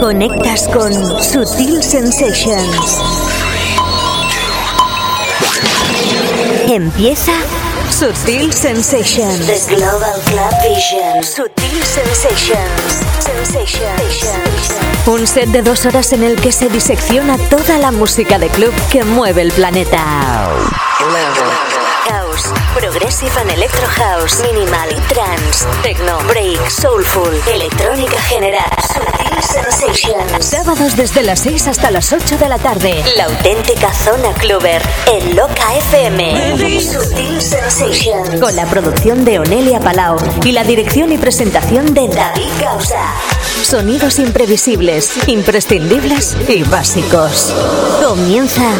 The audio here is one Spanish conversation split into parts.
Conectas con Sutil Sensations. Empieza Sutil Sensations. The Global Club Vision. Sutil Sensations. Sensations. Un set de dos horas en el que se disecciona toda la música de club que mueve el planeta. House, Progressive and Electro House, Minimal y Trance, Techno, Break, Soulful, Electrónica General, Sutil Sensations. Sábados desde las 6 hasta las 8 de la tarde. La auténtica zona cluber en Loca FM. Sutil Sensations. Con la producción de Onelia Palau y la dirección y presentación de David Causa. Sonidos imprevisibles, imprescindibles y básicos. Comienza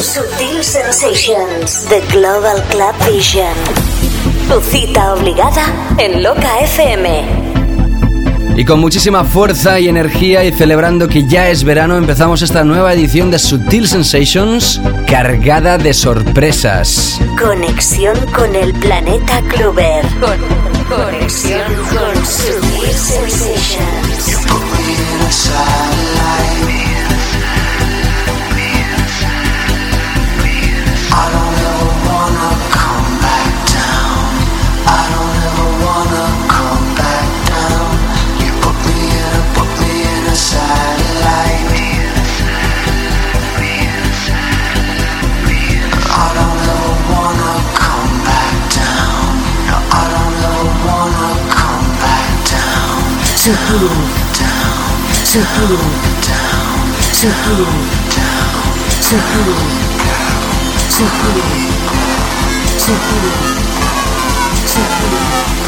Sutil Sensations, The Global Club Vision. Tu cita obligada en Loca FM. Y con muchísima fuerza y energía y celebrando que ya es verano, empezamos esta nueva edición de Sutil Sensations cargada de sorpresas. Conexión con el planeta Clover. conexión con Sutil Sensations. to hold down, to hold down, to hold down, to hold down, to hold, to hold, to hold.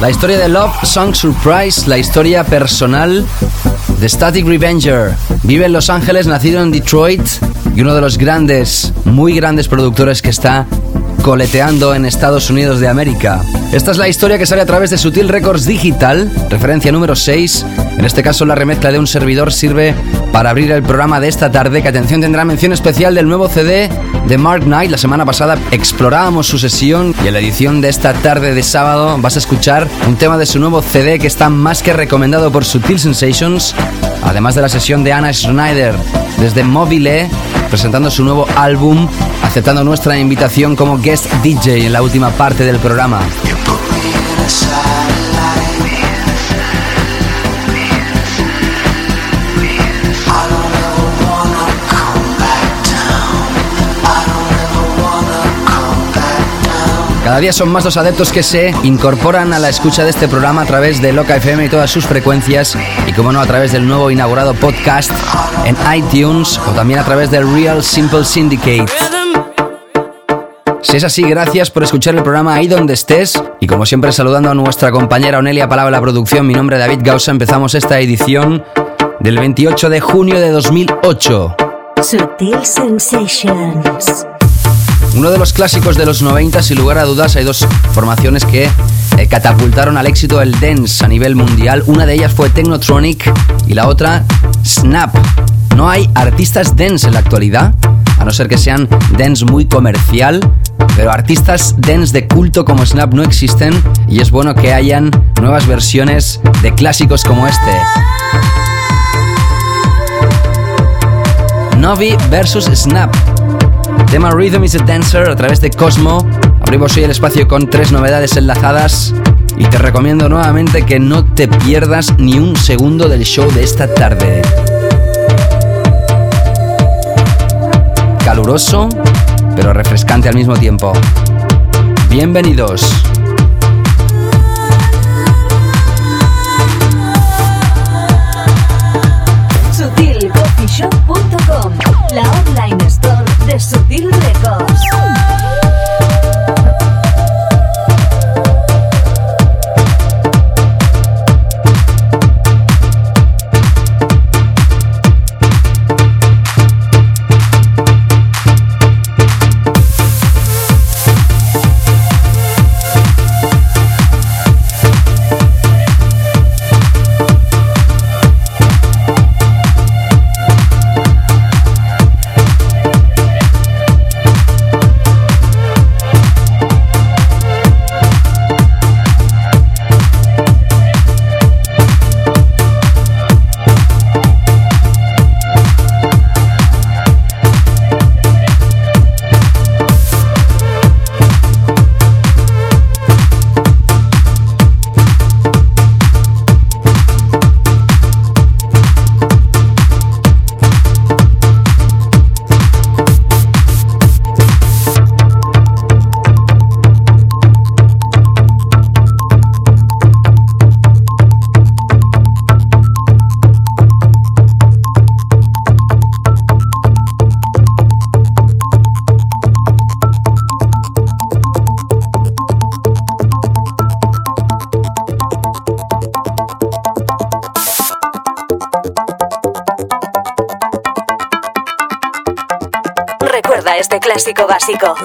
La historia de Love Song Surprise, la historia personal de Static Revenger. Vive en Los Ángeles, nacido en Detroit y uno de los grandes, muy grandes productores que está coleteando en Estados Unidos de América. Esta es la historia que sale a través de Sutil Records Digital, referencia número 6. En este caso la remezcla de un servidor sirve para abrir el programa de esta tarde, que atención tendrá mención especial del nuevo CD de Mark Knight. La semana pasada explorábamos su sesión y en la edición de esta tarde de sábado vas a escuchar un tema de su nuevo CD que está más que recomendado por Sutil Sensations, además de la sesión de Anna Schneider desde Mobile presentando su nuevo álbum, aceptando nuestra invitación como guest DJ en la última parte del programa. Cada día son más los adeptos que se incorporan a la escucha de este programa a través de Loca FM y todas sus frecuencias y como no a través del nuevo inaugurado podcast en iTunes o también a través del Real Simple Syndicate. Si es así, gracias por escuchar el programa ahí donde estés. Y como siempre, saludando a nuestra compañera Onelia Palabra la producción, mi nombre es David Gausa. Empezamos esta edición del 28 de junio de 2008. Sutil Sensations. Uno de los clásicos de los 90, sin lugar a dudas, hay dos formaciones que eh, catapultaron al éxito el dance a nivel mundial. Una de ellas fue Technotronic y la otra Snap. No hay artistas dance en la actualidad, a no ser que sean dance muy comercial, pero artistas dance de culto como Snap no existen y es bueno que hayan nuevas versiones de clásicos como este. Novi versus Snap. Tema Rhythm is a Dancer a través de Cosmo. Abrimos hoy el espacio con tres novedades enlazadas y te recomiendo nuevamente que no te pierdas ni un segundo del show de esta tarde. Caluroso, pero refrescante al mismo tiempo. Bienvenidos. Básico.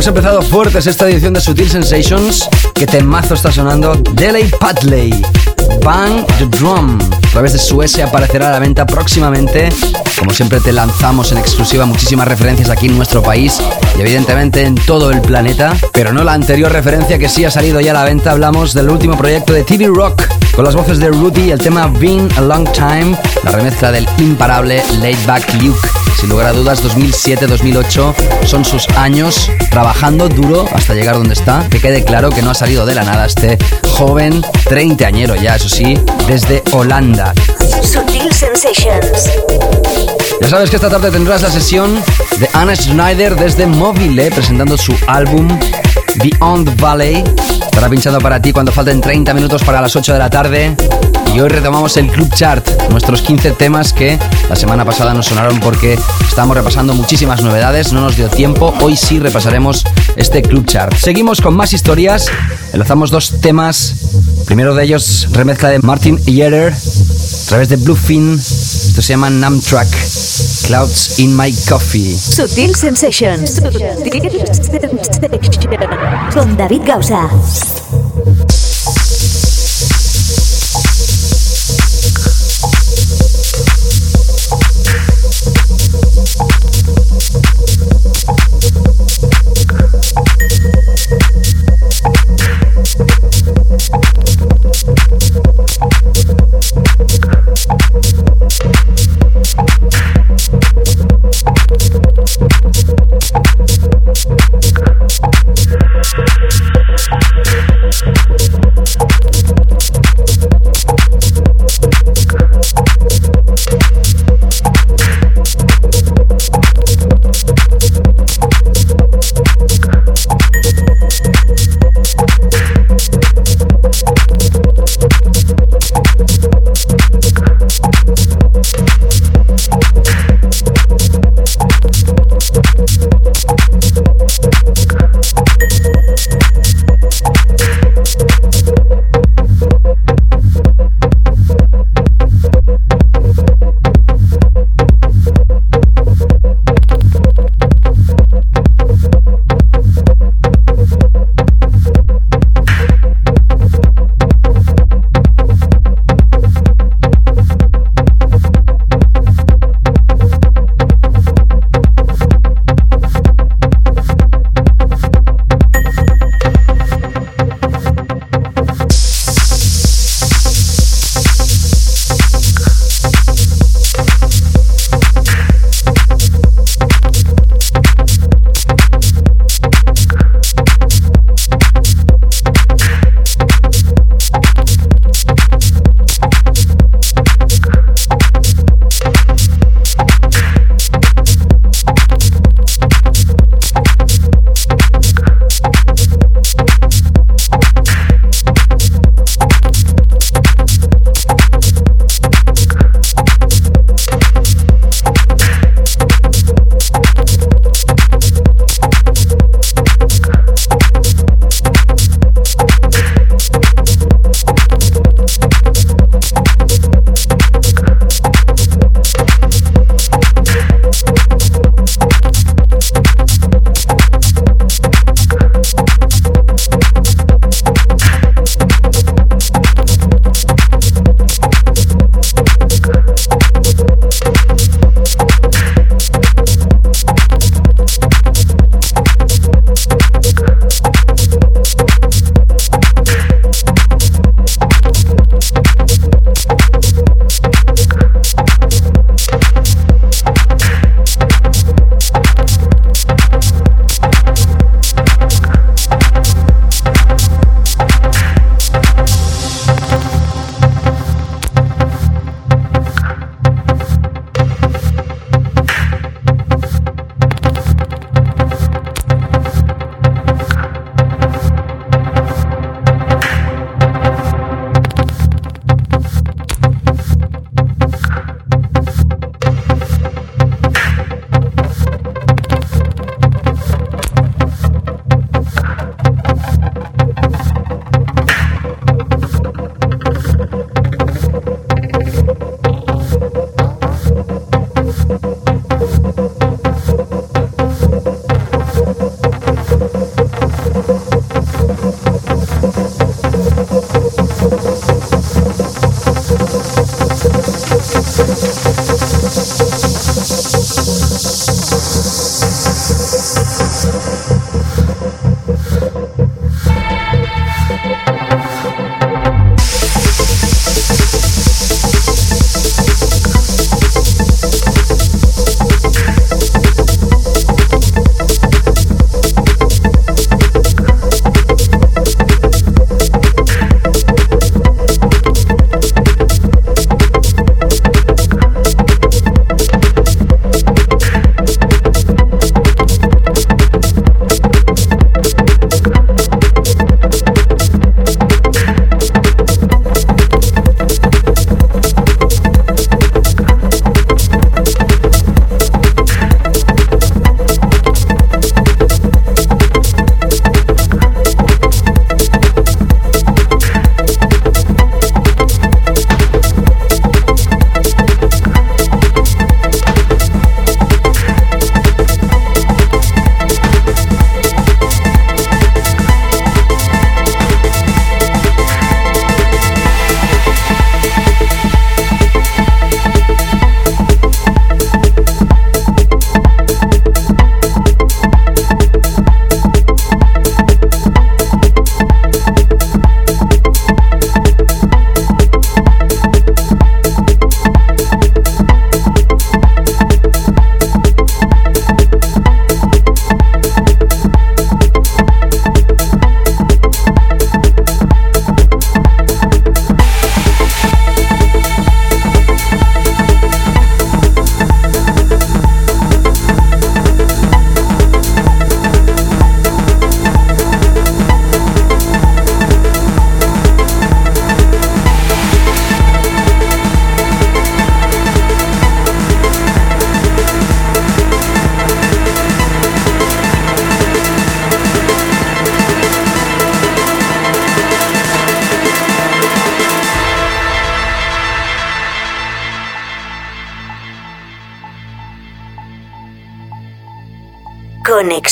Hemos empezado fuertes esta edición de Sutil Sensations. Que temazo está sonando. Delay Padley. Bang the Drum. A través de Suecia aparecerá a la venta próximamente. Como siempre te lanzamos en exclusiva muchísimas referencias aquí en nuestro país y evidentemente en todo el planeta. Pero no la anterior referencia que sí ha salido ya a la venta. Hablamos del último proyecto de TV Rock con las voces de Rudy el tema Been a Long Time, la remezcla del imparable Laid Back Luke. Sin lugar a dudas, 2007-2008 son sus años trabajando duro hasta llegar donde está. Que quede claro que no ha salido de la nada este joven, 30 añero ya, eso sí, desde Holanda. Sutil Sensations. Ya sabes que esta tarde tendrás la sesión de Anna Schneider desde Mobile presentando su álbum Beyond Valley. Estará pinchando para ti cuando falten 30 minutos para las 8 de la tarde. Y hoy retomamos el Club Chart, nuestros 15 temas que la semana pasada nos sonaron porque estábamos repasando muchísimas novedades, no nos dio tiempo. Hoy sí repasaremos este Club Chart. Seguimos con más historias. Enlazamos dos temas. Primero de ellos, remezcla de Martin Yetter a través de Bluefin. Esto se llama Namtrack. Clouds in My Coffee. Sutil Sensations. Con David Gausa.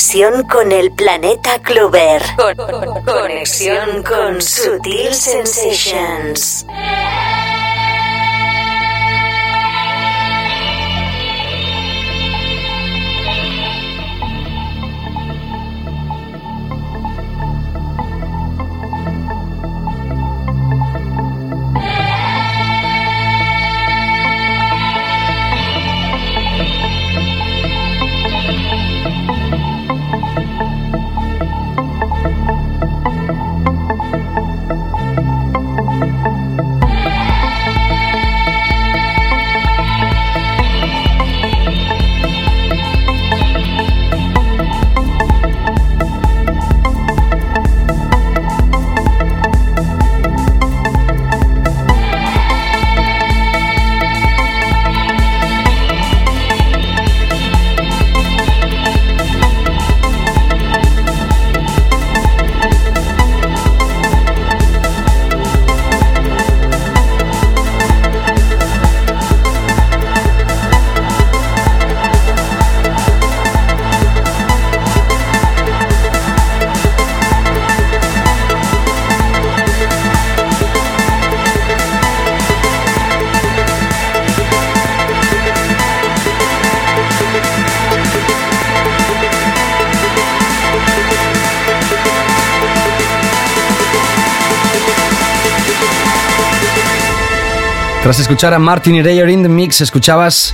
Conexión con el planeta Clover. conexión con Sutil Sensations. Tras escuchar a Martin y in the Mix, escuchabas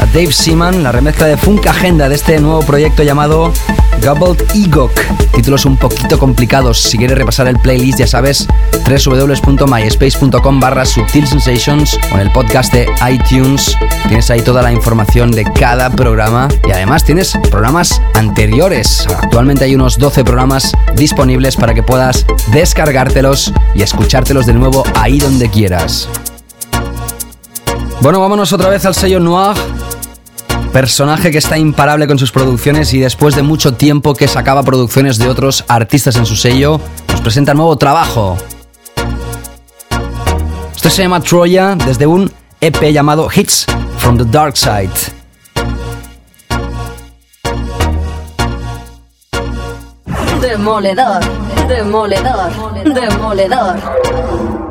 a Dave Seaman, la remezcla de Funk Agenda de este nuevo proyecto llamado Gobbled Egok. Títulos un poquito complicados. Si quieres repasar el playlist, ya sabes, www.myspace.com barra Subtil Sensations o en el podcast de iTunes. Tienes ahí toda la información de cada programa y además tienes programas anteriores. Actualmente hay unos 12 programas disponibles para que puedas descargártelos y escuchártelos de nuevo ahí donde quieras. Bueno, vámonos otra vez al sello Noir personaje que está imparable con sus producciones y después de mucho tiempo que sacaba producciones de otros artistas en su sello, nos presenta nuevo trabajo. Esto se llama Troya desde un EP llamado Hits from the Dark Side. Demoledor, demoledor, demoledor.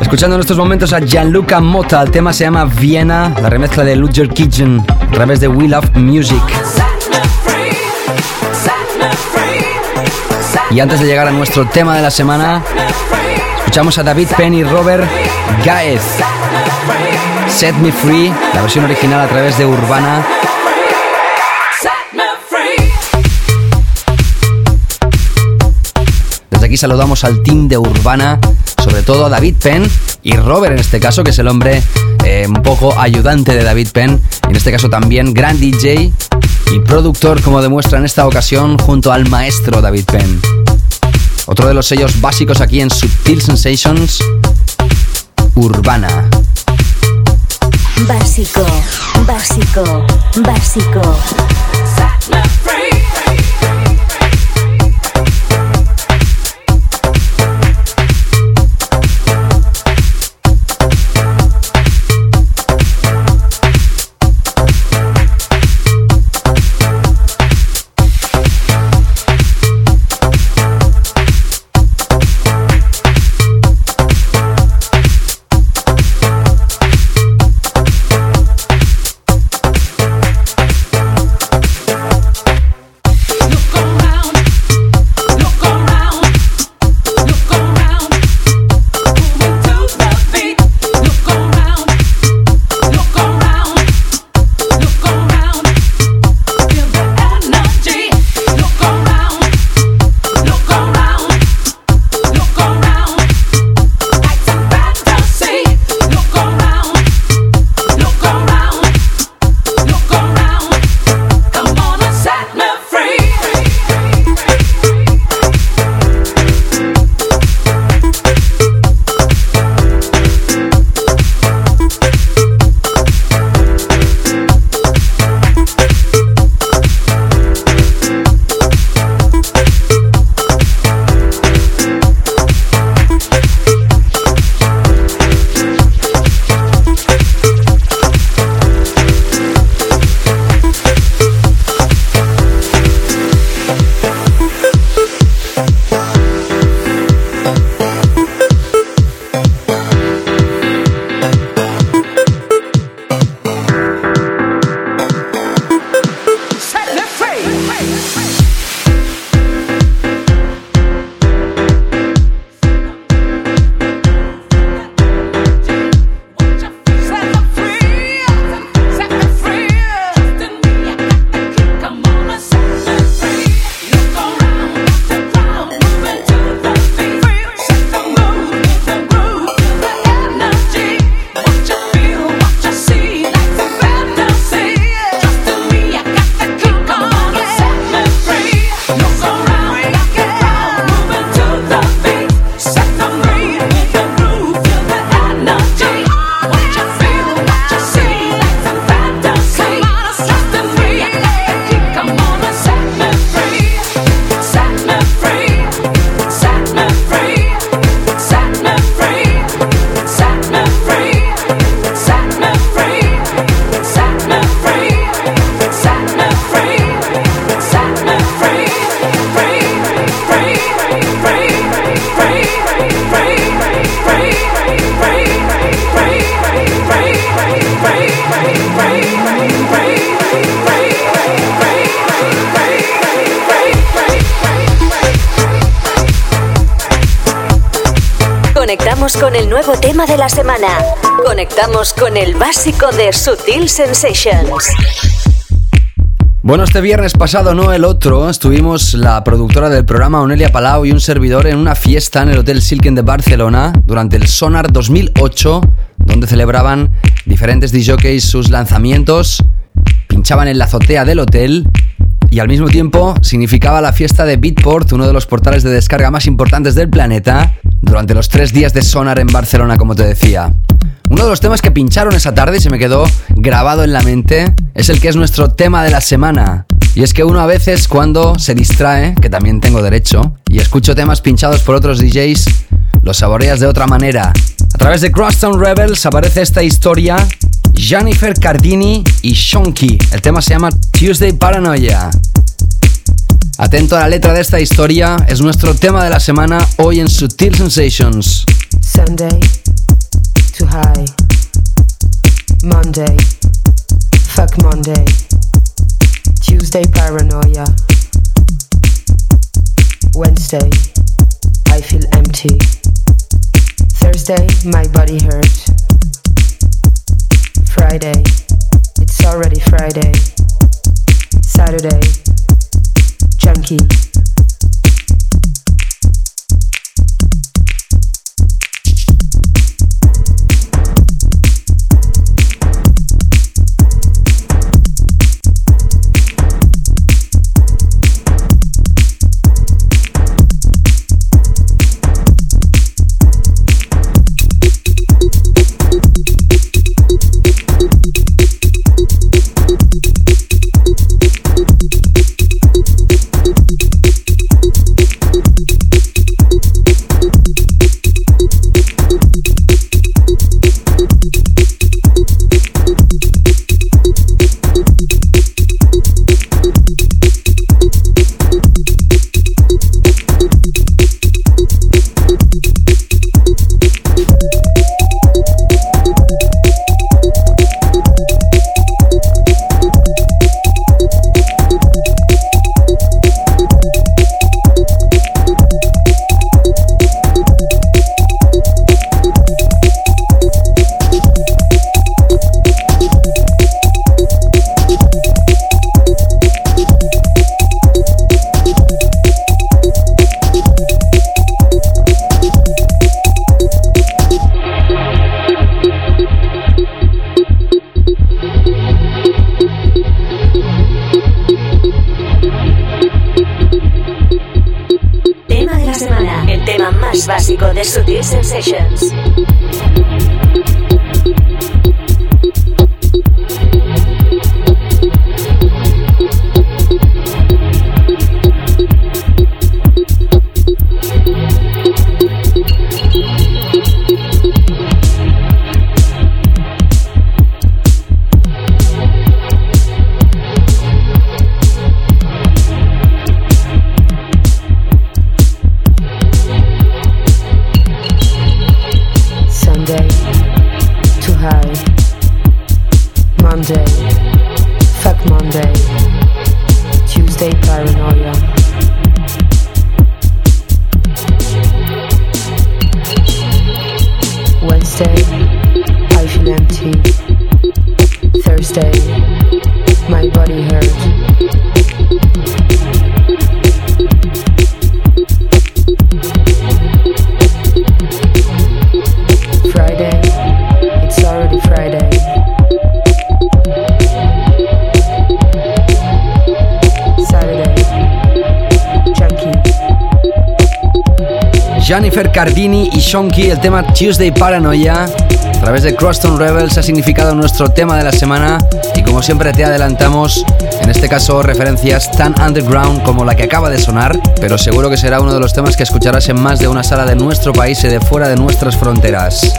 Escuchando en estos momentos a Gianluca Motta, el tema se llama Viena, la remezcla de Ludger Kitchen a través de We Love Music. Y antes de llegar a nuestro tema de la semana, escuchamos a David Penn y Robert Gaez. Set Me Free, la versión original a través de Urbana. Aquí saludamos al team de Urbana, sobre todo a David Penn y Robert en este caso, que es el hombre eh, un poco ayudante de David Penn. En este caso también gran DJ y productor, como demuestra en esta ocasión, junto al maestro David Penn. Otro de los sellos básicos aquí en Subtil Sensations, Urbana. Básico, básico, básico. Semana. Conectamos con el básico de Sutil Sensations. Bueno, este viernes pasado, no el otro, estuvimos la productora del programa Onelia Palau y un servidor en una fiesta en el Hotel Silken de Barcelona durante el Sonar 2008, donde celebraban diferentes DJs sus lanzamientos, pinchaban en la azotea del hotel y al mismo tiempo significaba la fiesta de Beatport, uno de los portales de descarga más importantes del planeta, durante los tres días de Sonar en Barcelona, como te decía. Uno de los temas que pincharon esa tarde y se me quedó grabado en la mente es el que es nuestro tema de la semana. Y es que uno a veces cuando se distrae, que también tengo derecho, y escucho temas pinchados por otros DJs, los saboreas de otra manera. A través de Crosstown Rebels aparece esta historia, Jennifer Cardini y Shonky. El tema se llama Tuesday Paranoia. Atento a la letra de esta historia, es nuestro tema de la semana hoy en Sutil Sensations. Sunday. too high. Monday, fuck Monday. Tuesday, paranoia. Wednesday, I feel empty. Thursday, my body hurts. Friday, it's already Friday. Saturday, junkie. Cardini y Shonky, el tema Tuesday Paranoia. A través de Crosstown Rebels ha significado nuestro tema de la semana y como siempre te adelantamos, en este caso referencias tan underground como la que acaba de sonar, pero seguro que será uno de los temas que escucharás en más de una sala de nuestro país y de fuera de nuestras fronteras.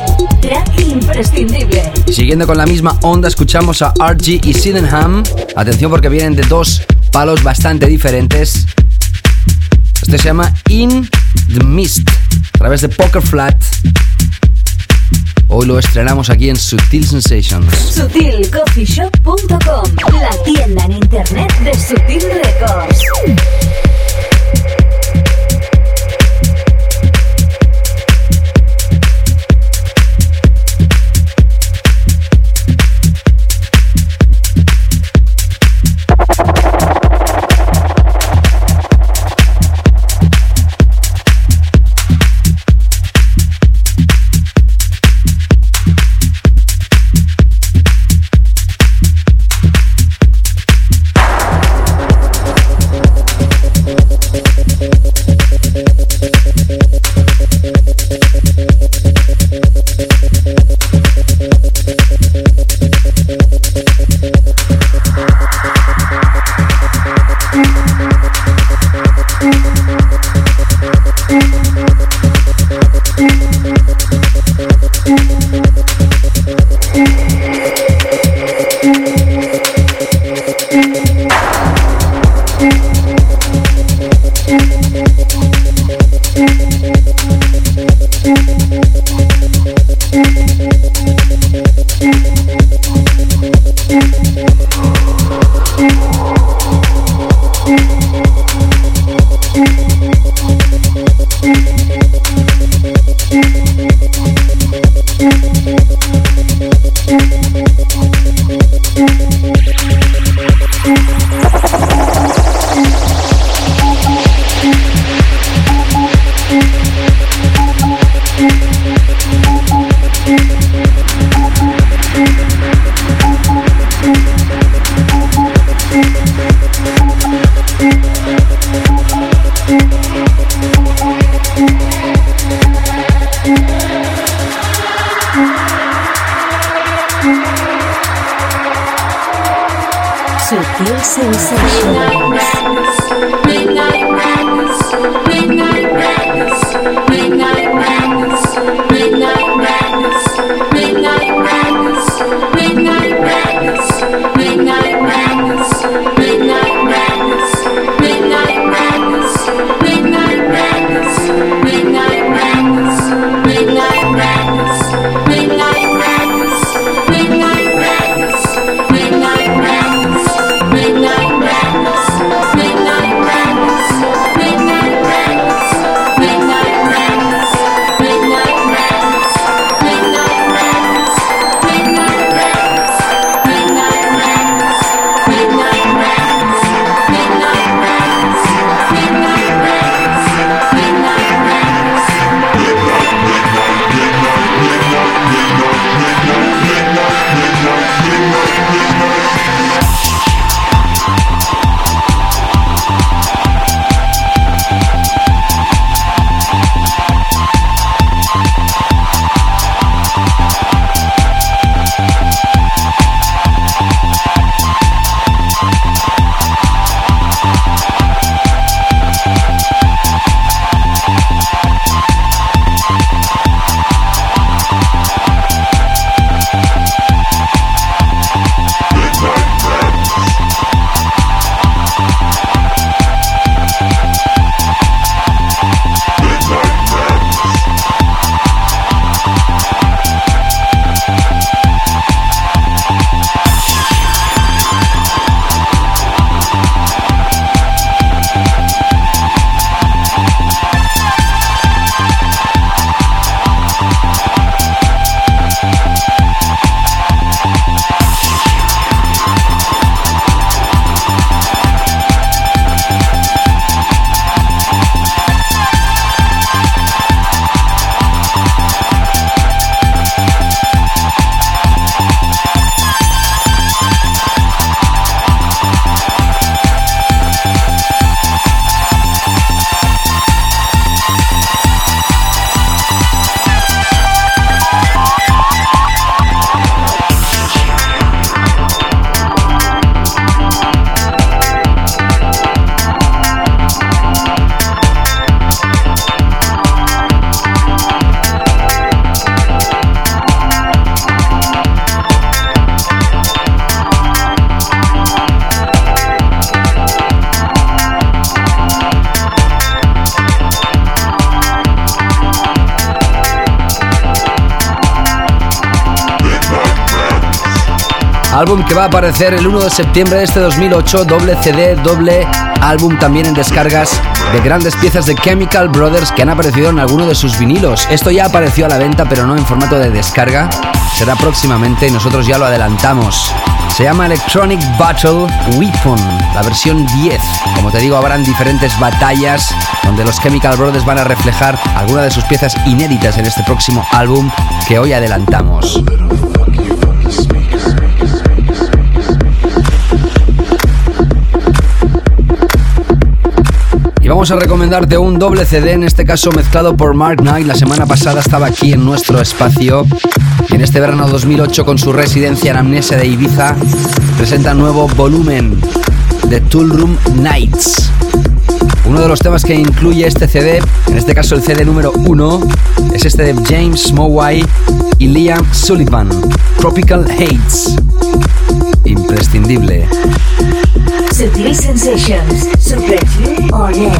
imprescindible. Y siguiendo con la misma onda escuchamos a RG y Sydenham. Atención porque vienen de dos palos bastante diferentes. Este se llama In the Mist través de Poker Flat. Hoy lo estrenamos aquí en Sutil Sensations. SutilCoffeeShop.com, la tienda en internet de Sutil Records. Álbum aparecer el 1 de septiembre de este 2008, doble CD, doble álbum también en descargas de grandes piezas de Chemical Brothers que han aparecido en alguno de sus vinilos. Esto ya apareció a la venta, pero no en formato de descarga. Será próximamente y nosotros ya lo adelantamos. Se llama Electronic Battle Weapon, la versión 10. Como te digo, habrán diferentes batallas donde los Chemical Brothers van a reflejar algunas de sus piezas inéditas en este próximo álbum que hoy adelantamos. Vamos a recomendarte un doble CD, en este caso mezclado por Mark Knight. La semana pasada estaba aquí en nuestro espacio. En este verano 2008, con su residencia en Amnesia de Ibiza, presenta nuevo volumen de Tool Room Nights. Uno de los temas que incluye este CD, en este caso el CD número 1, es este de James Mowai y Liam Sullivan, Tropical Hates. Imprescindible. Sutil Sensations, Supreme On Air.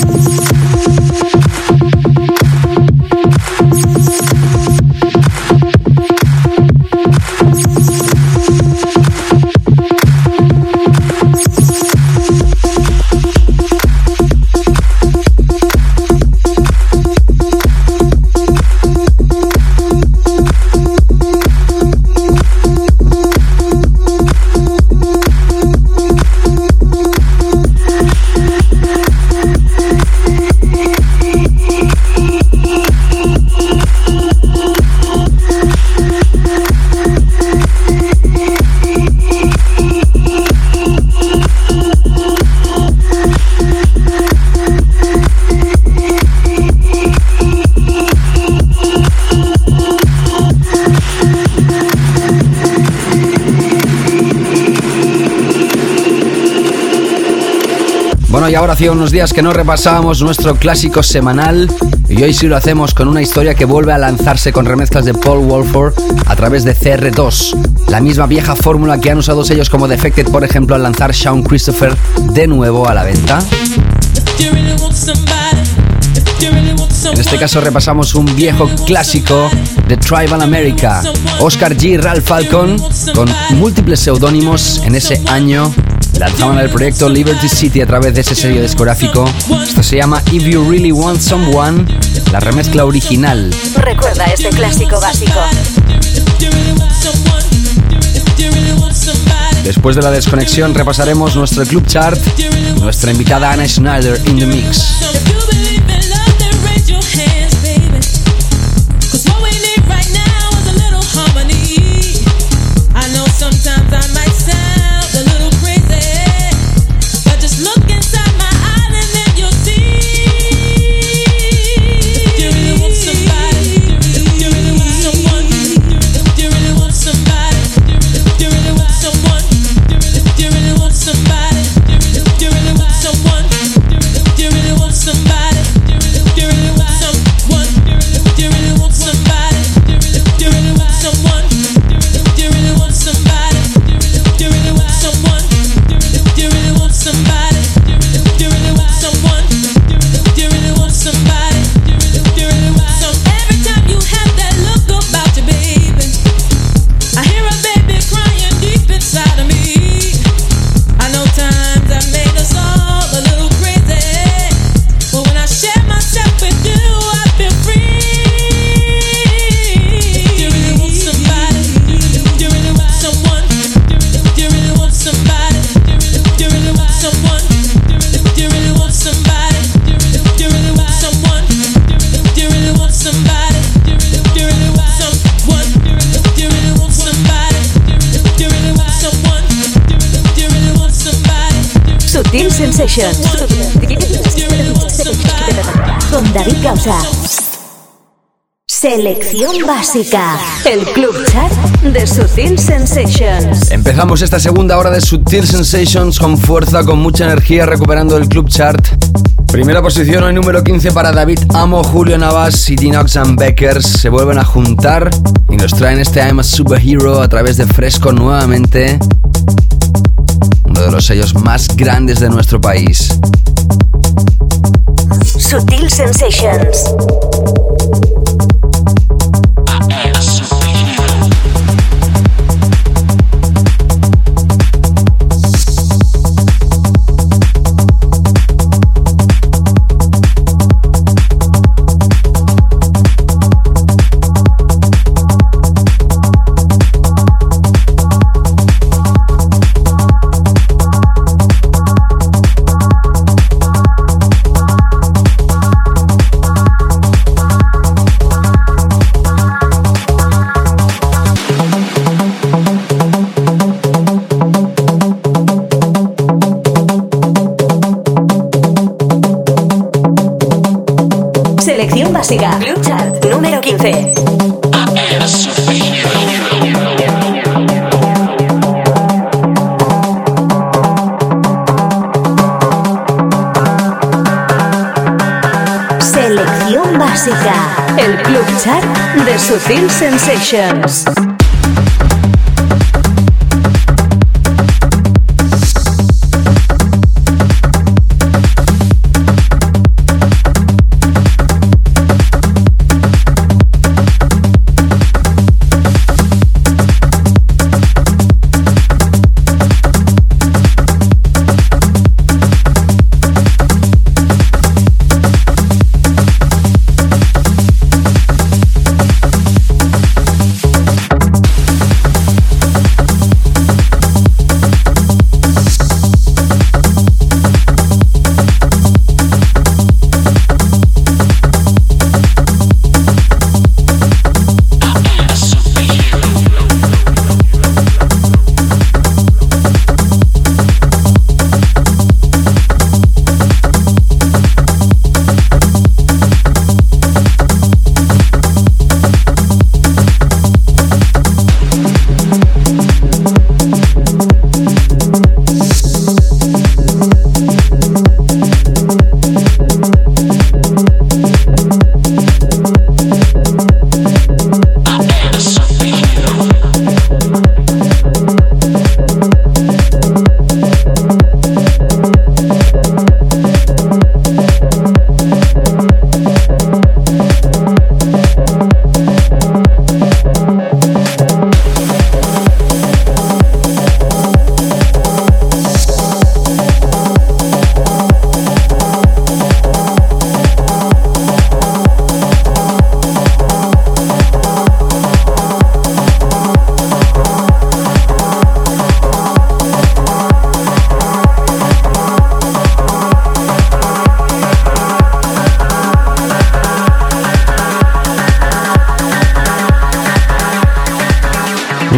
ahora hacía unos días que no repasábamos nuestro clásico semanal y hoy sí lo hacemos con una historia que vuelve a lanzarse con remezclas de Paul Wolford a través de CR2. La misma vieja fórmula que han usado ellos como Defected, por ejemplo, al lanzar Shawn Christopher de nuevo a la venta. En este caso repasamos un viejo clásico de Tribal America, Oscar G. Ralph Falcon, con múltiples seudónimos en ese año. Lanzaban el proyecto Liberty City a través de ese sello discográfico. Esto se llama If You Really Want Someone, la remezcla original. Recuerda este clásico básico. Después de la desconexión repasaremos nuestro club chart, nuestra invitada Anna Schneider in the mix. Con David Causa. Selección básica. El club chat de Sutil Sensations. Empezamos esta segunda hora de Sutil Sensations con fuerza, con mucha energía, recuperando el club chart. Primera posición, hoy número 15 para David Amo, Julio Navas y Dinox and Beckers. Se vuelven a juntar y nos traen este I'm a Superhero a través de Fresco nuevamente. Uno de los sellos más grandes de nuestro país. Sutil Sensations. Sutil Sensations.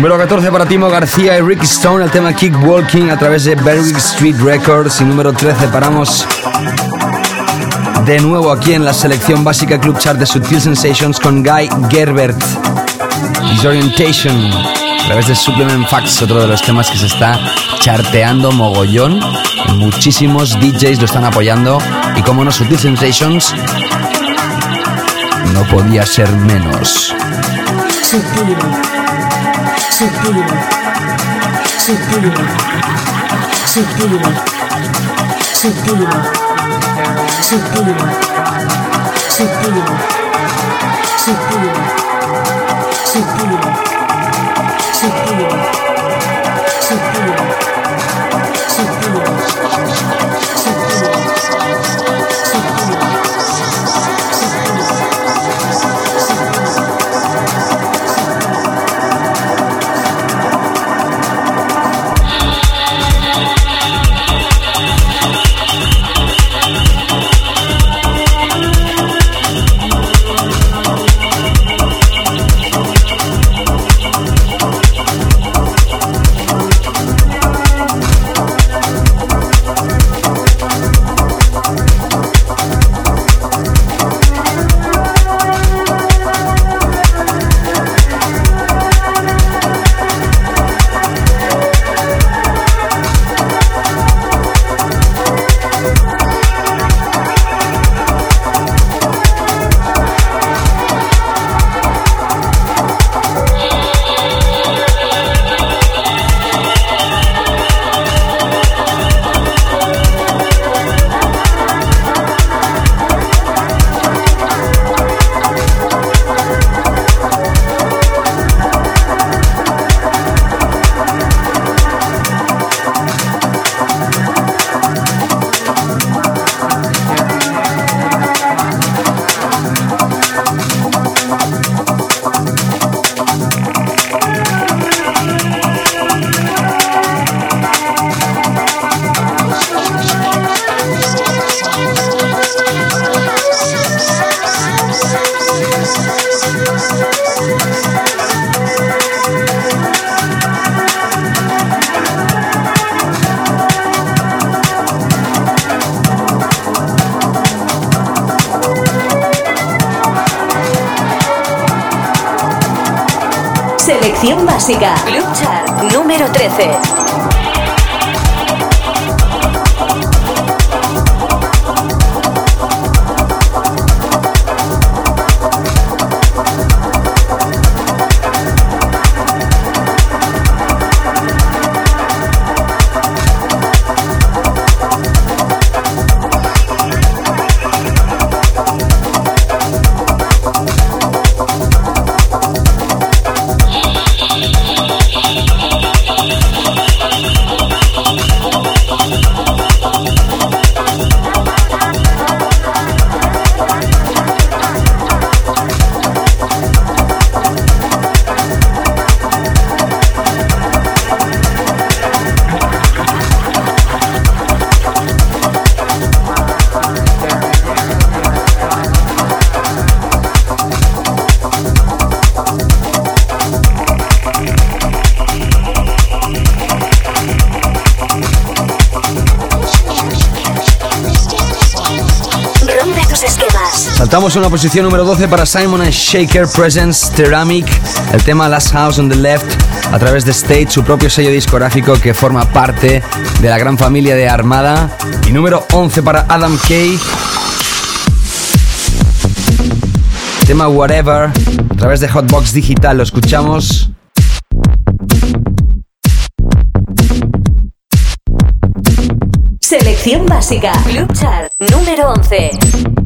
Número 14 para Timo García y Ricky Stone, el tema Kick Walking a través de Berwick Street Records. Y número 13 paramos de nuevo aquí en la selección básica Club Chart de Sutil Sensations con Guy Gerbert. Disorientation a través de Supplement Facts, otro de los temas que se está charteando mogollón. Muchísimos DJs lo están apoyando y como no, Sutil Sensations no podía ser menos. Sutil. Sutil. Sutil. Sutil. Sutil. Sutil. Sutil. Sutil. Sutil. Sutil. Clásica. Estamos en la posición número 12 para Simon Shaker Presents Ceramic, el tema Last House on the Left, a través de State, su propio sello discográfico que forma parte de la gran familia de Armada. Y número 11 para Adam Kay, tema Whatever, a través de Hotbox Digital, lo escuchamos. Selección básica. Club Chart número 11.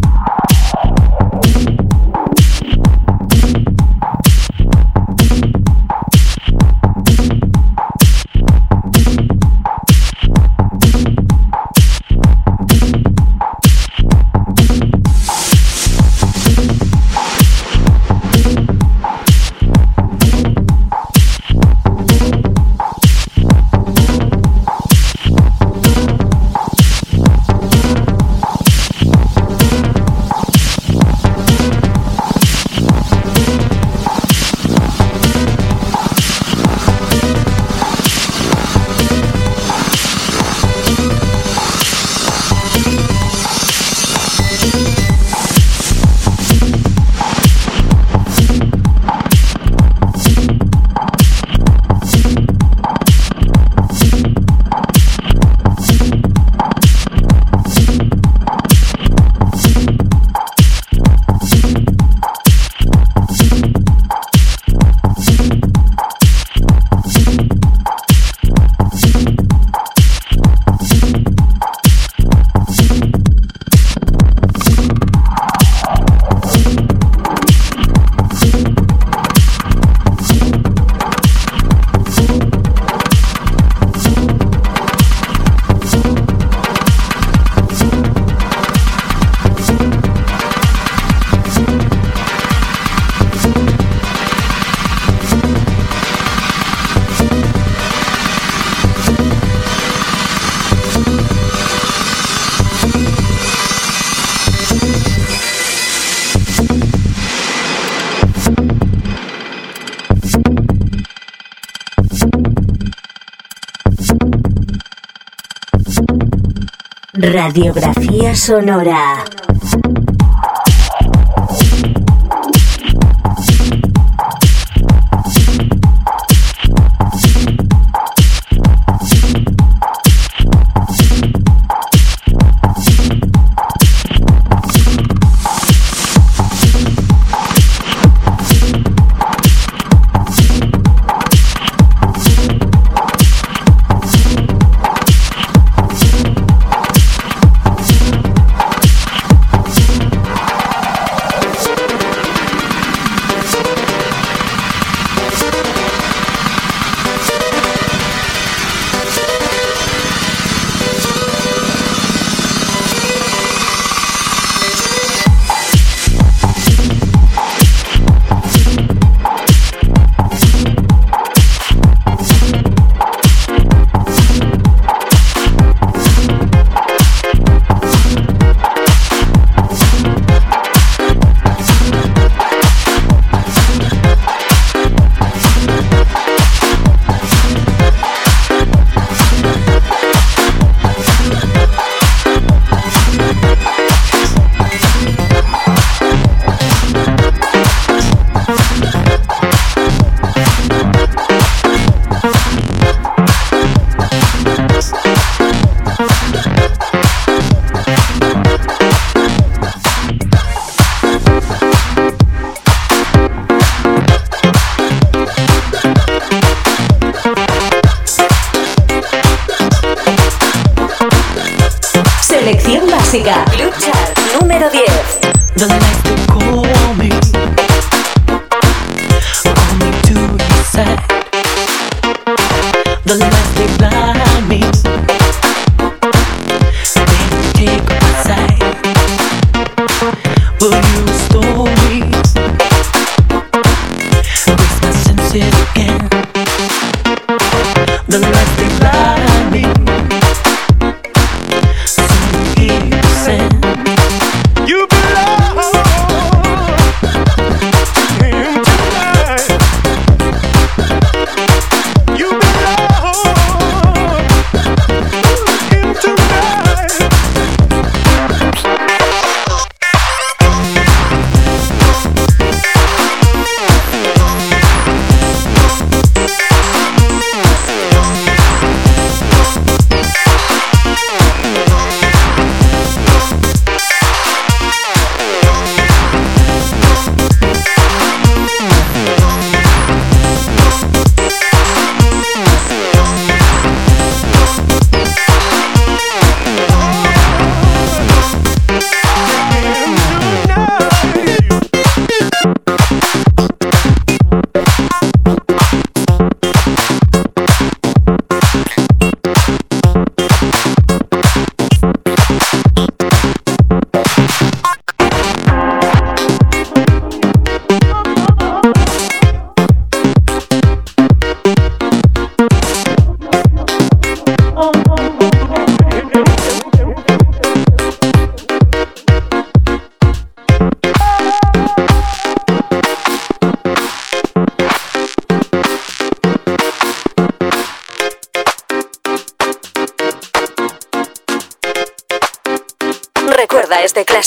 Radiografía sonora.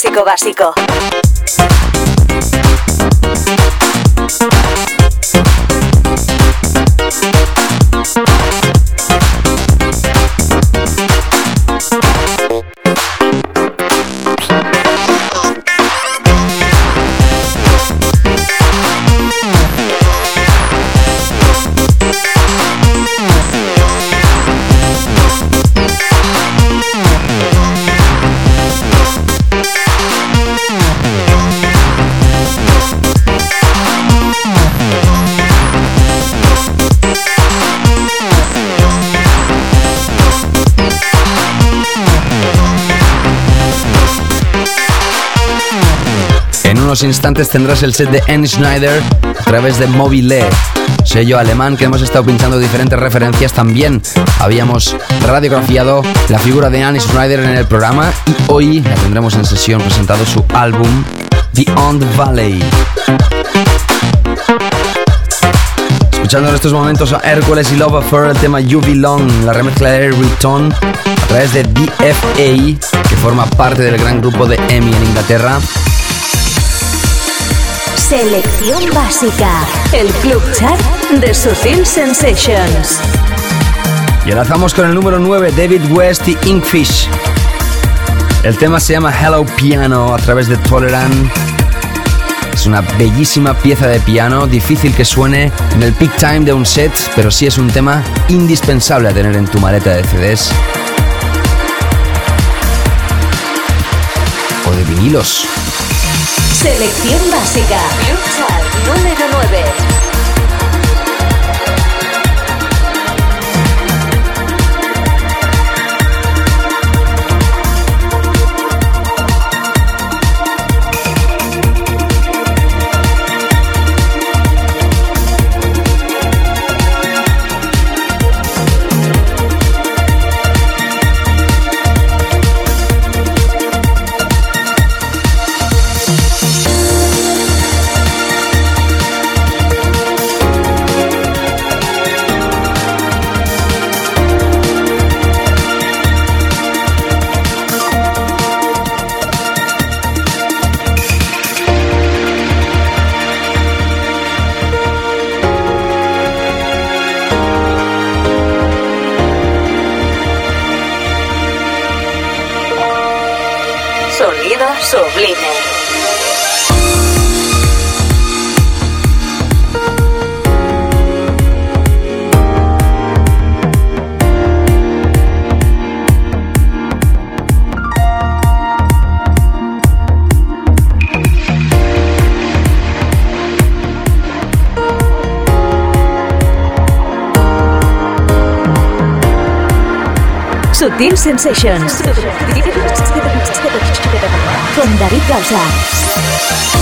Clásico básico. Instantes tendrás el set de Anne Schneider a través de Mobile, sello alemán que hemos estado pinchando diferentes referencias. También habíamos radiografiado la figura de Anne Schneider en el programa y hoy la tendremos en sesión presentado su álbum Beyond Valley. Escuchando en estos momentos a Hércules y Love Affair el tema You Belong, la remezcla de Return a través de DFA, que forma parte del gran grupo de EMI en Inglaterra. Selección básica, el club chat de Sutil Sensations. Y enlazamos con el número 9, David West y Inkfish. El tema se llama Hello Piano a través de Tolerant. Es una bellísima pieza de piano, difícil que suene en el peak time de un set, pero sí es un tema indispensable a tener en tu maleta de CDs. O de vinilos. Selección básica, club chat número 9. Sutil Sensations. Con David Gausa.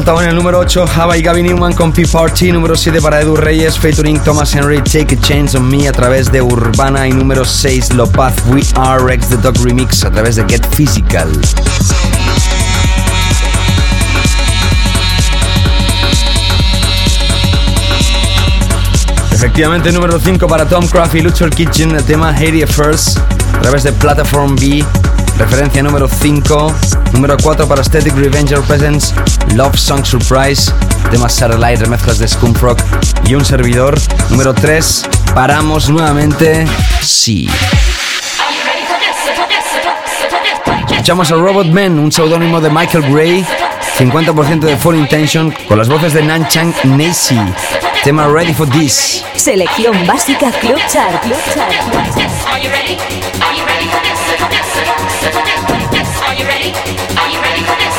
Soltado en el número 8 Java y Gavin Newman con P-Party, número 7 para Edu Reyes, featuring Thomas Henry, Take a Chance on Me a través de Urbana. Y número 6 Lopaz, We Are Rex the Dog Remix a través de Get Physical. Efectivamente, número 5 para Tom Craft y Kitchen, el tema Haiti First a través de Platform B Referencia número 5. Número 4 para Static Revenger Presents Love Song Surprise. Temas Satellite, remezclas de Scumfrog y un servidor. Número 3. Paramos nuevamente. Sí. Escuchamos a Robot Man, un seudónimo de Michael Gray. 50% de Full Intention con las voces de Nan Chang Nacy. Tema Ready for This. Selección básica Club Chart. Club Chart. Are you ready? Are you ready for this?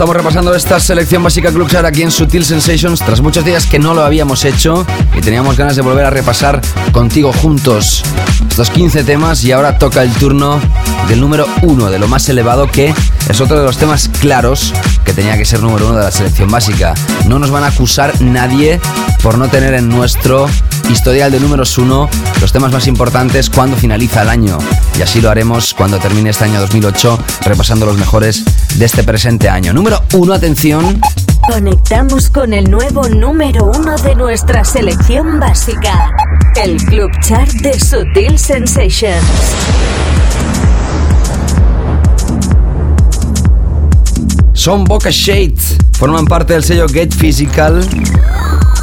Estamos repasando esta selección básica Club aquí en Sutil Sensations tras muchos días que no lo habíamos hecho y teníamos ganas de volver a repasar contigo juntos estos 15 temas y ahora toca el turno del número 1, de lo más elevado que es otro de los temas claros que tenía que ser número 1 de la selección básica. No nos van a acusar nadie por no tener en nuestro historial de números 1 los temas más importantes cuando finaliza el año. Y así lo haremos cuando termine este año 2008 repasando los mejores de este presente año. Número 1, atención. Conectamos con el nuevo número 1 de nuestra selección básica. El Club Chart de Sutil Sensations. Son Boca Shade, forman parte del sello Get Physical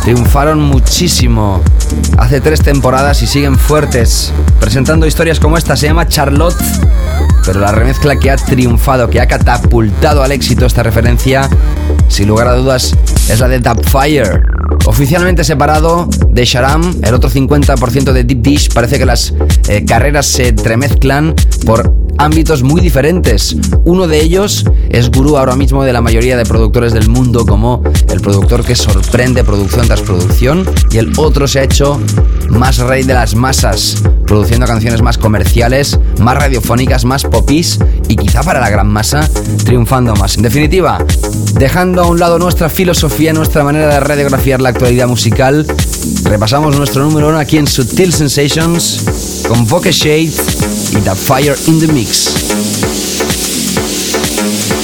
triunfaron muchísimo hace tres temporadas y siguen fuertes, presentando historias como esta. Se llama Charlotte, pero la remezcla que ha triunfado, que ha catapultado al éxito esta referencia, sin lugar a dudas, es la de Fire. Oficialmente separado de Sharam, el otro 50% de Deep Dish, parece que las eh, carreras se entremezclan por ámbitos muy diferentes. Uno de ellos es gurú ahora mismo de la mayoría de productores del mundo como el productor que sorprende producción tras producción y el otro se ha hecho más rey de las masas, produciendo canciones más comerciales, más radiofónicas, más popis y quizá para la gran masa triunfando más. En definitiva, dejando a un lado nuestra filosofía, nuestra manera de radiografiar la actualidad musical, repasamos nuestro número uno aquí en Sutil Sensations con Vogue Shade y The Fire in the Mix.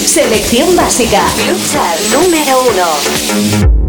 Selección básica. Club número uno.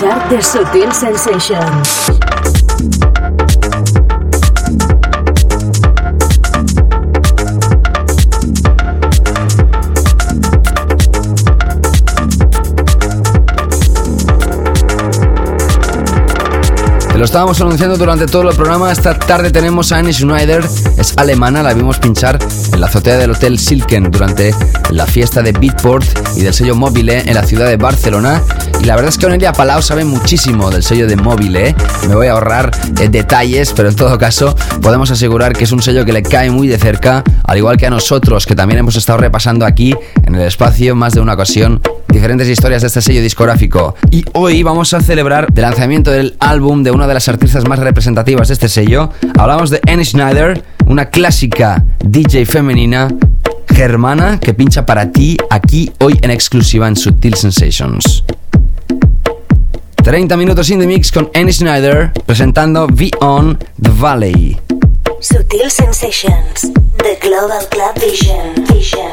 Chart de Sutil Sensations. Lo estábamos anunciando durante todo el programa. Esta tarde tenemos a Annie Schneider, es alemana, la vimos pinchar en la azotea del Hotel Silken durante la fiesta de Beatport y del sello Mobile en la ciudad de Barcelona. Y la verdad es que Onelia Palau sabe muchísimo del sello de Mobile. ¿eh? Me voy a ahorrar eh, detalles, pero en todo caso podemos asegurar que es un sello que le cae muy de cerca, al igual que a nosotros, que también hemos estado repasando aquí en el espacio más de una ocasión diferentes historias de este sello discográfico. Y hoy vamos a celebrar el lanzamiento del álbum de una de las artistas más representativas de este sello. Hablamos de Annie Schneider, una clásica DJ femenina germana que pincha para ti aquí hoy en exclusiva en Sutil Sensations. 30 minutos in the mix con Annie Schneider presentando Beyond the Valley. Sutil Sensations, The Global Club Vision. Vision.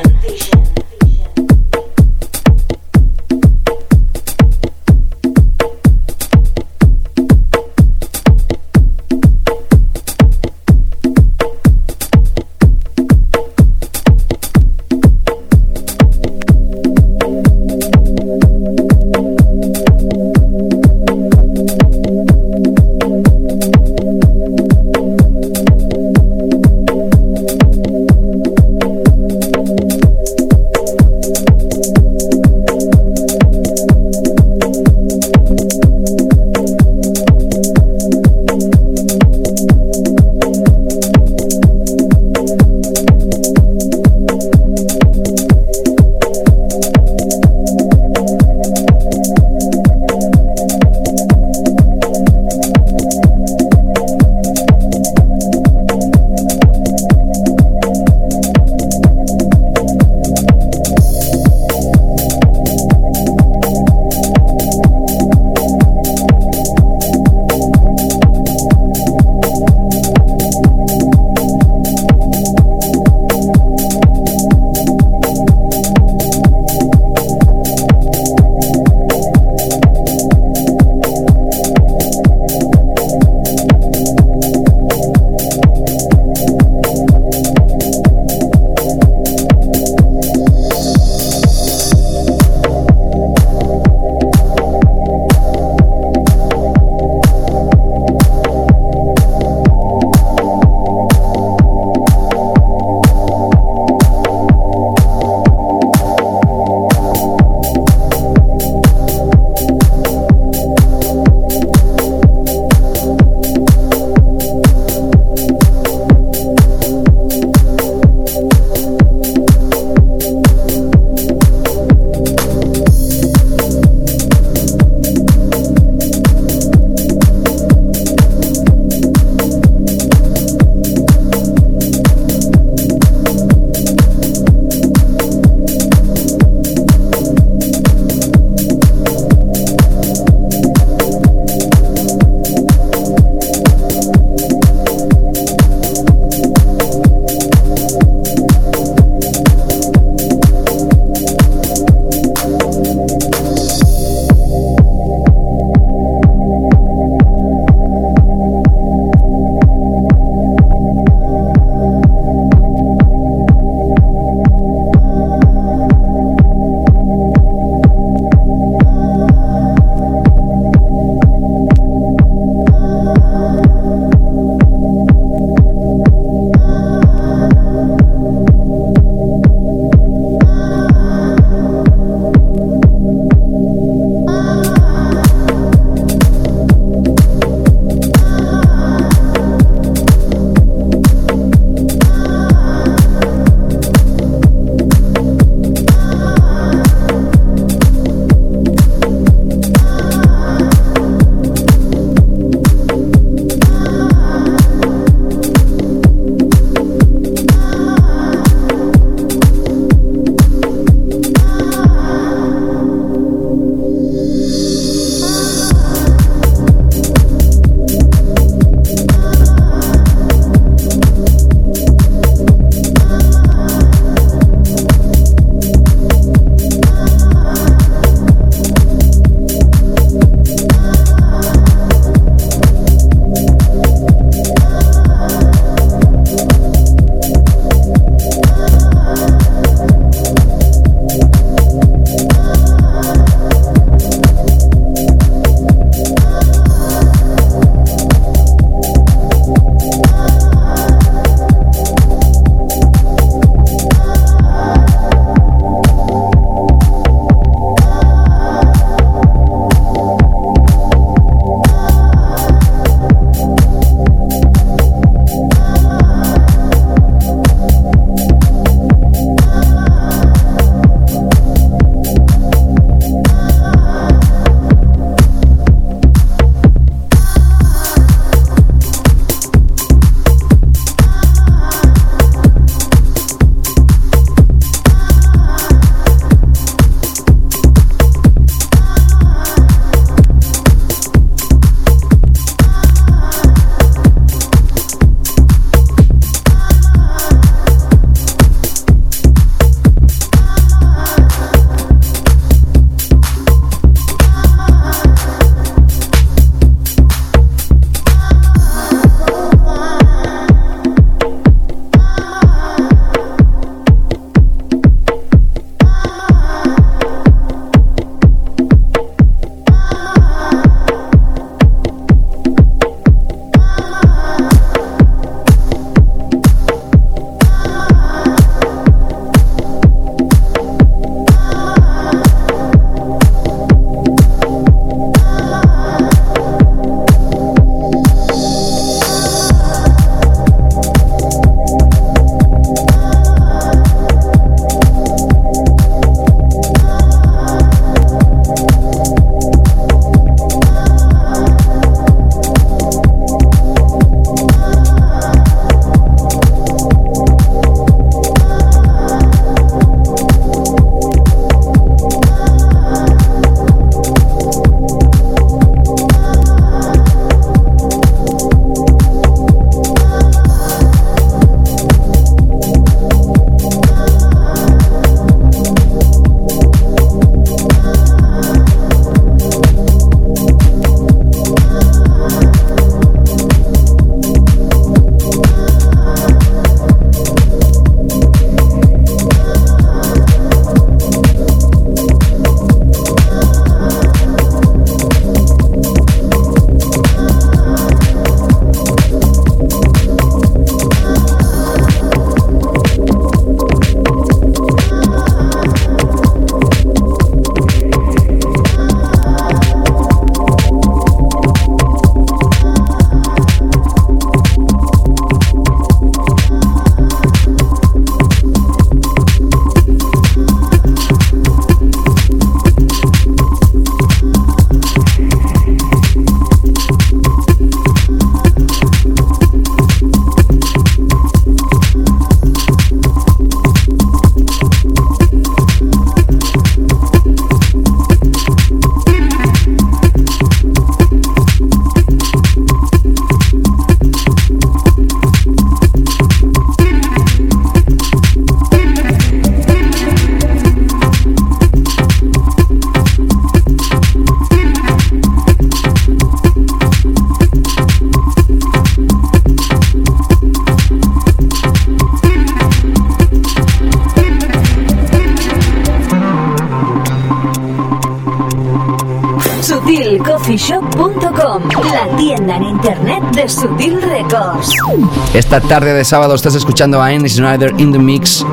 Esta tarde de sábado estás escuchando a Annie Snyder in the Mix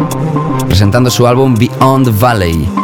presentando su álbum Beyond the Valley.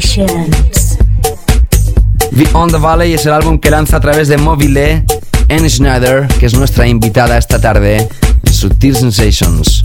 Sensations. On the Valley es el álbum que lanza a través de Mobile Anne Schneider, que es nuestra invitada esta tarde en Sutil Sensations.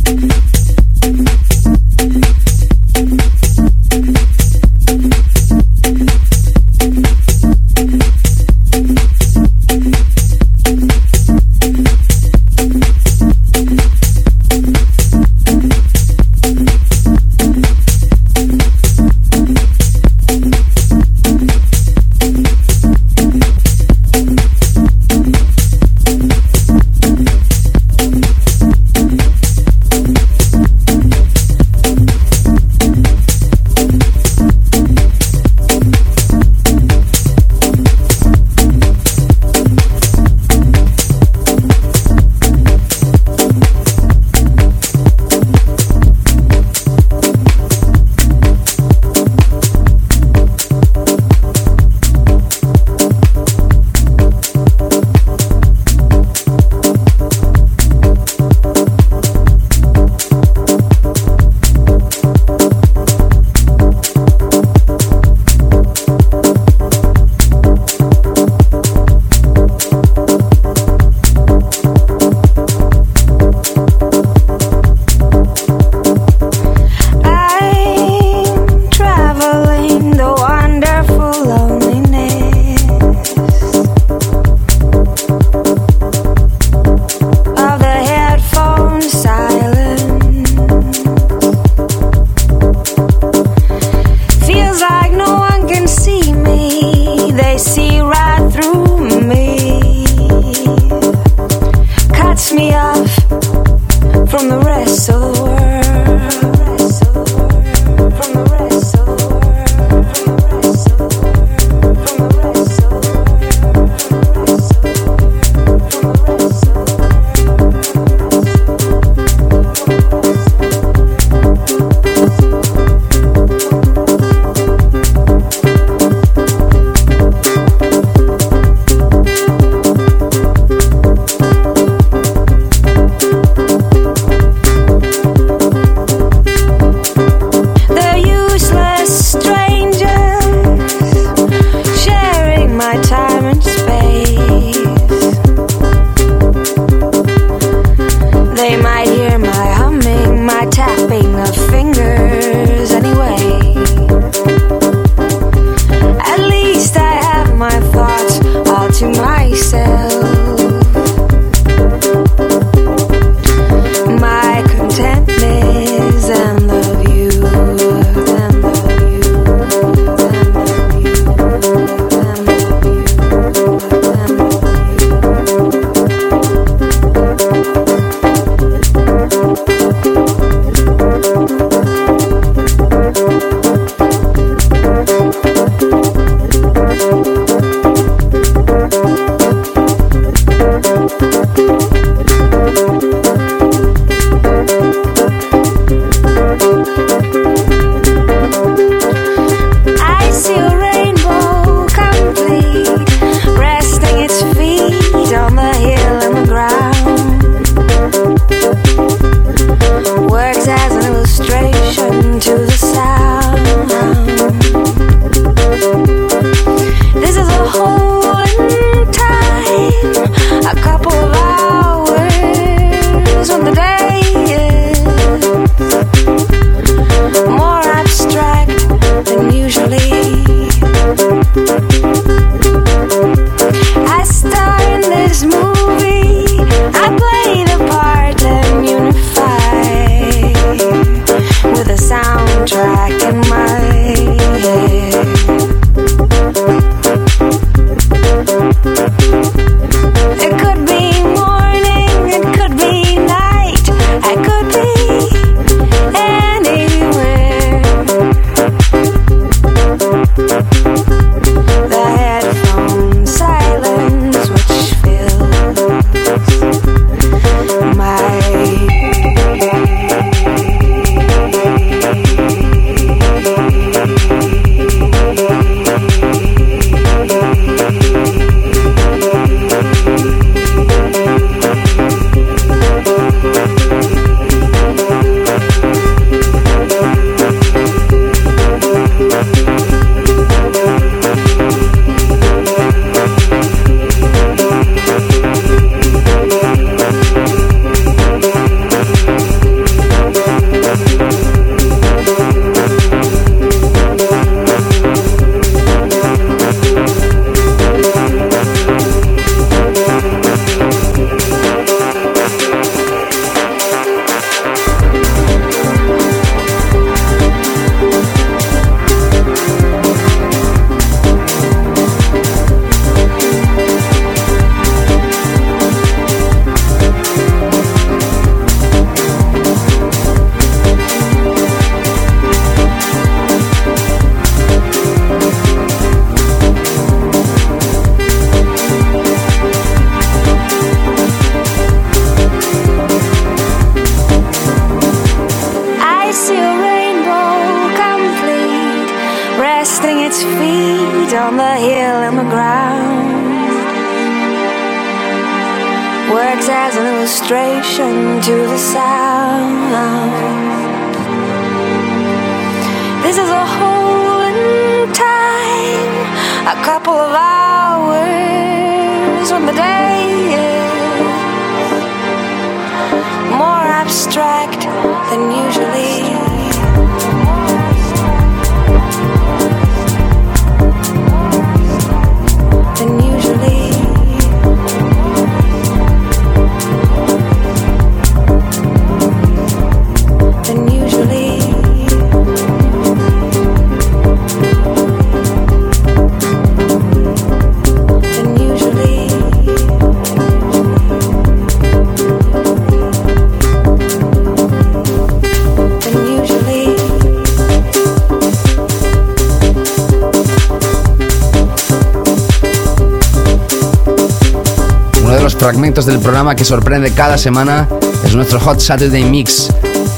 Programa que sorprende cada semana es nuestro Hot Saturday Mix.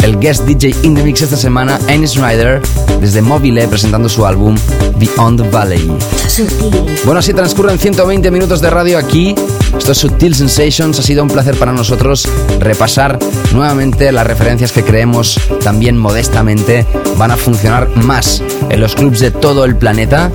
El guest DJ in the mix esta semana, Ennis Ryder, desde Mobile, presentando su álbum Beyond the Valley. Bueno, así transcurren 120 minutos de radio aquí. Esto es Sutil Sensations. Ha sido un placer para nosotros repasar nuevamente las referencias que creemos también modestamente van a funcionar más en los clubs de todo el planeta.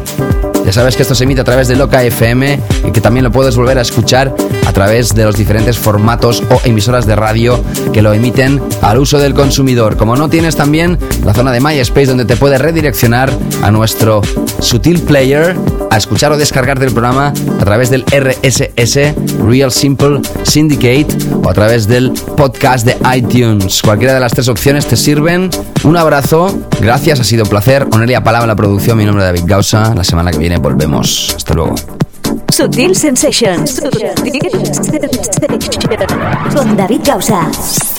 Ya sabes que esto se emite a través de Loca FM y que también lo puedes volver a escuchar través de los diferentes formatos o emisoras de radio que lo emiten al uso del consumidor. Como no tienes también la zona de MySpace donde te puedes redireccionar a nuestro Sutil Player a escuchar o descargar del programa a través del RSS Real Simple Syndicate o a través del podcast de iTunes. Cualquiera de las tres opciones te sirven. Un abrazo, gracias, ha sido un placer. Onelia Palabra la producción, mi nombre es David Gausa. La semana que viene volvemos. Hasta luego. Sutil Sensations. Con David Gausa.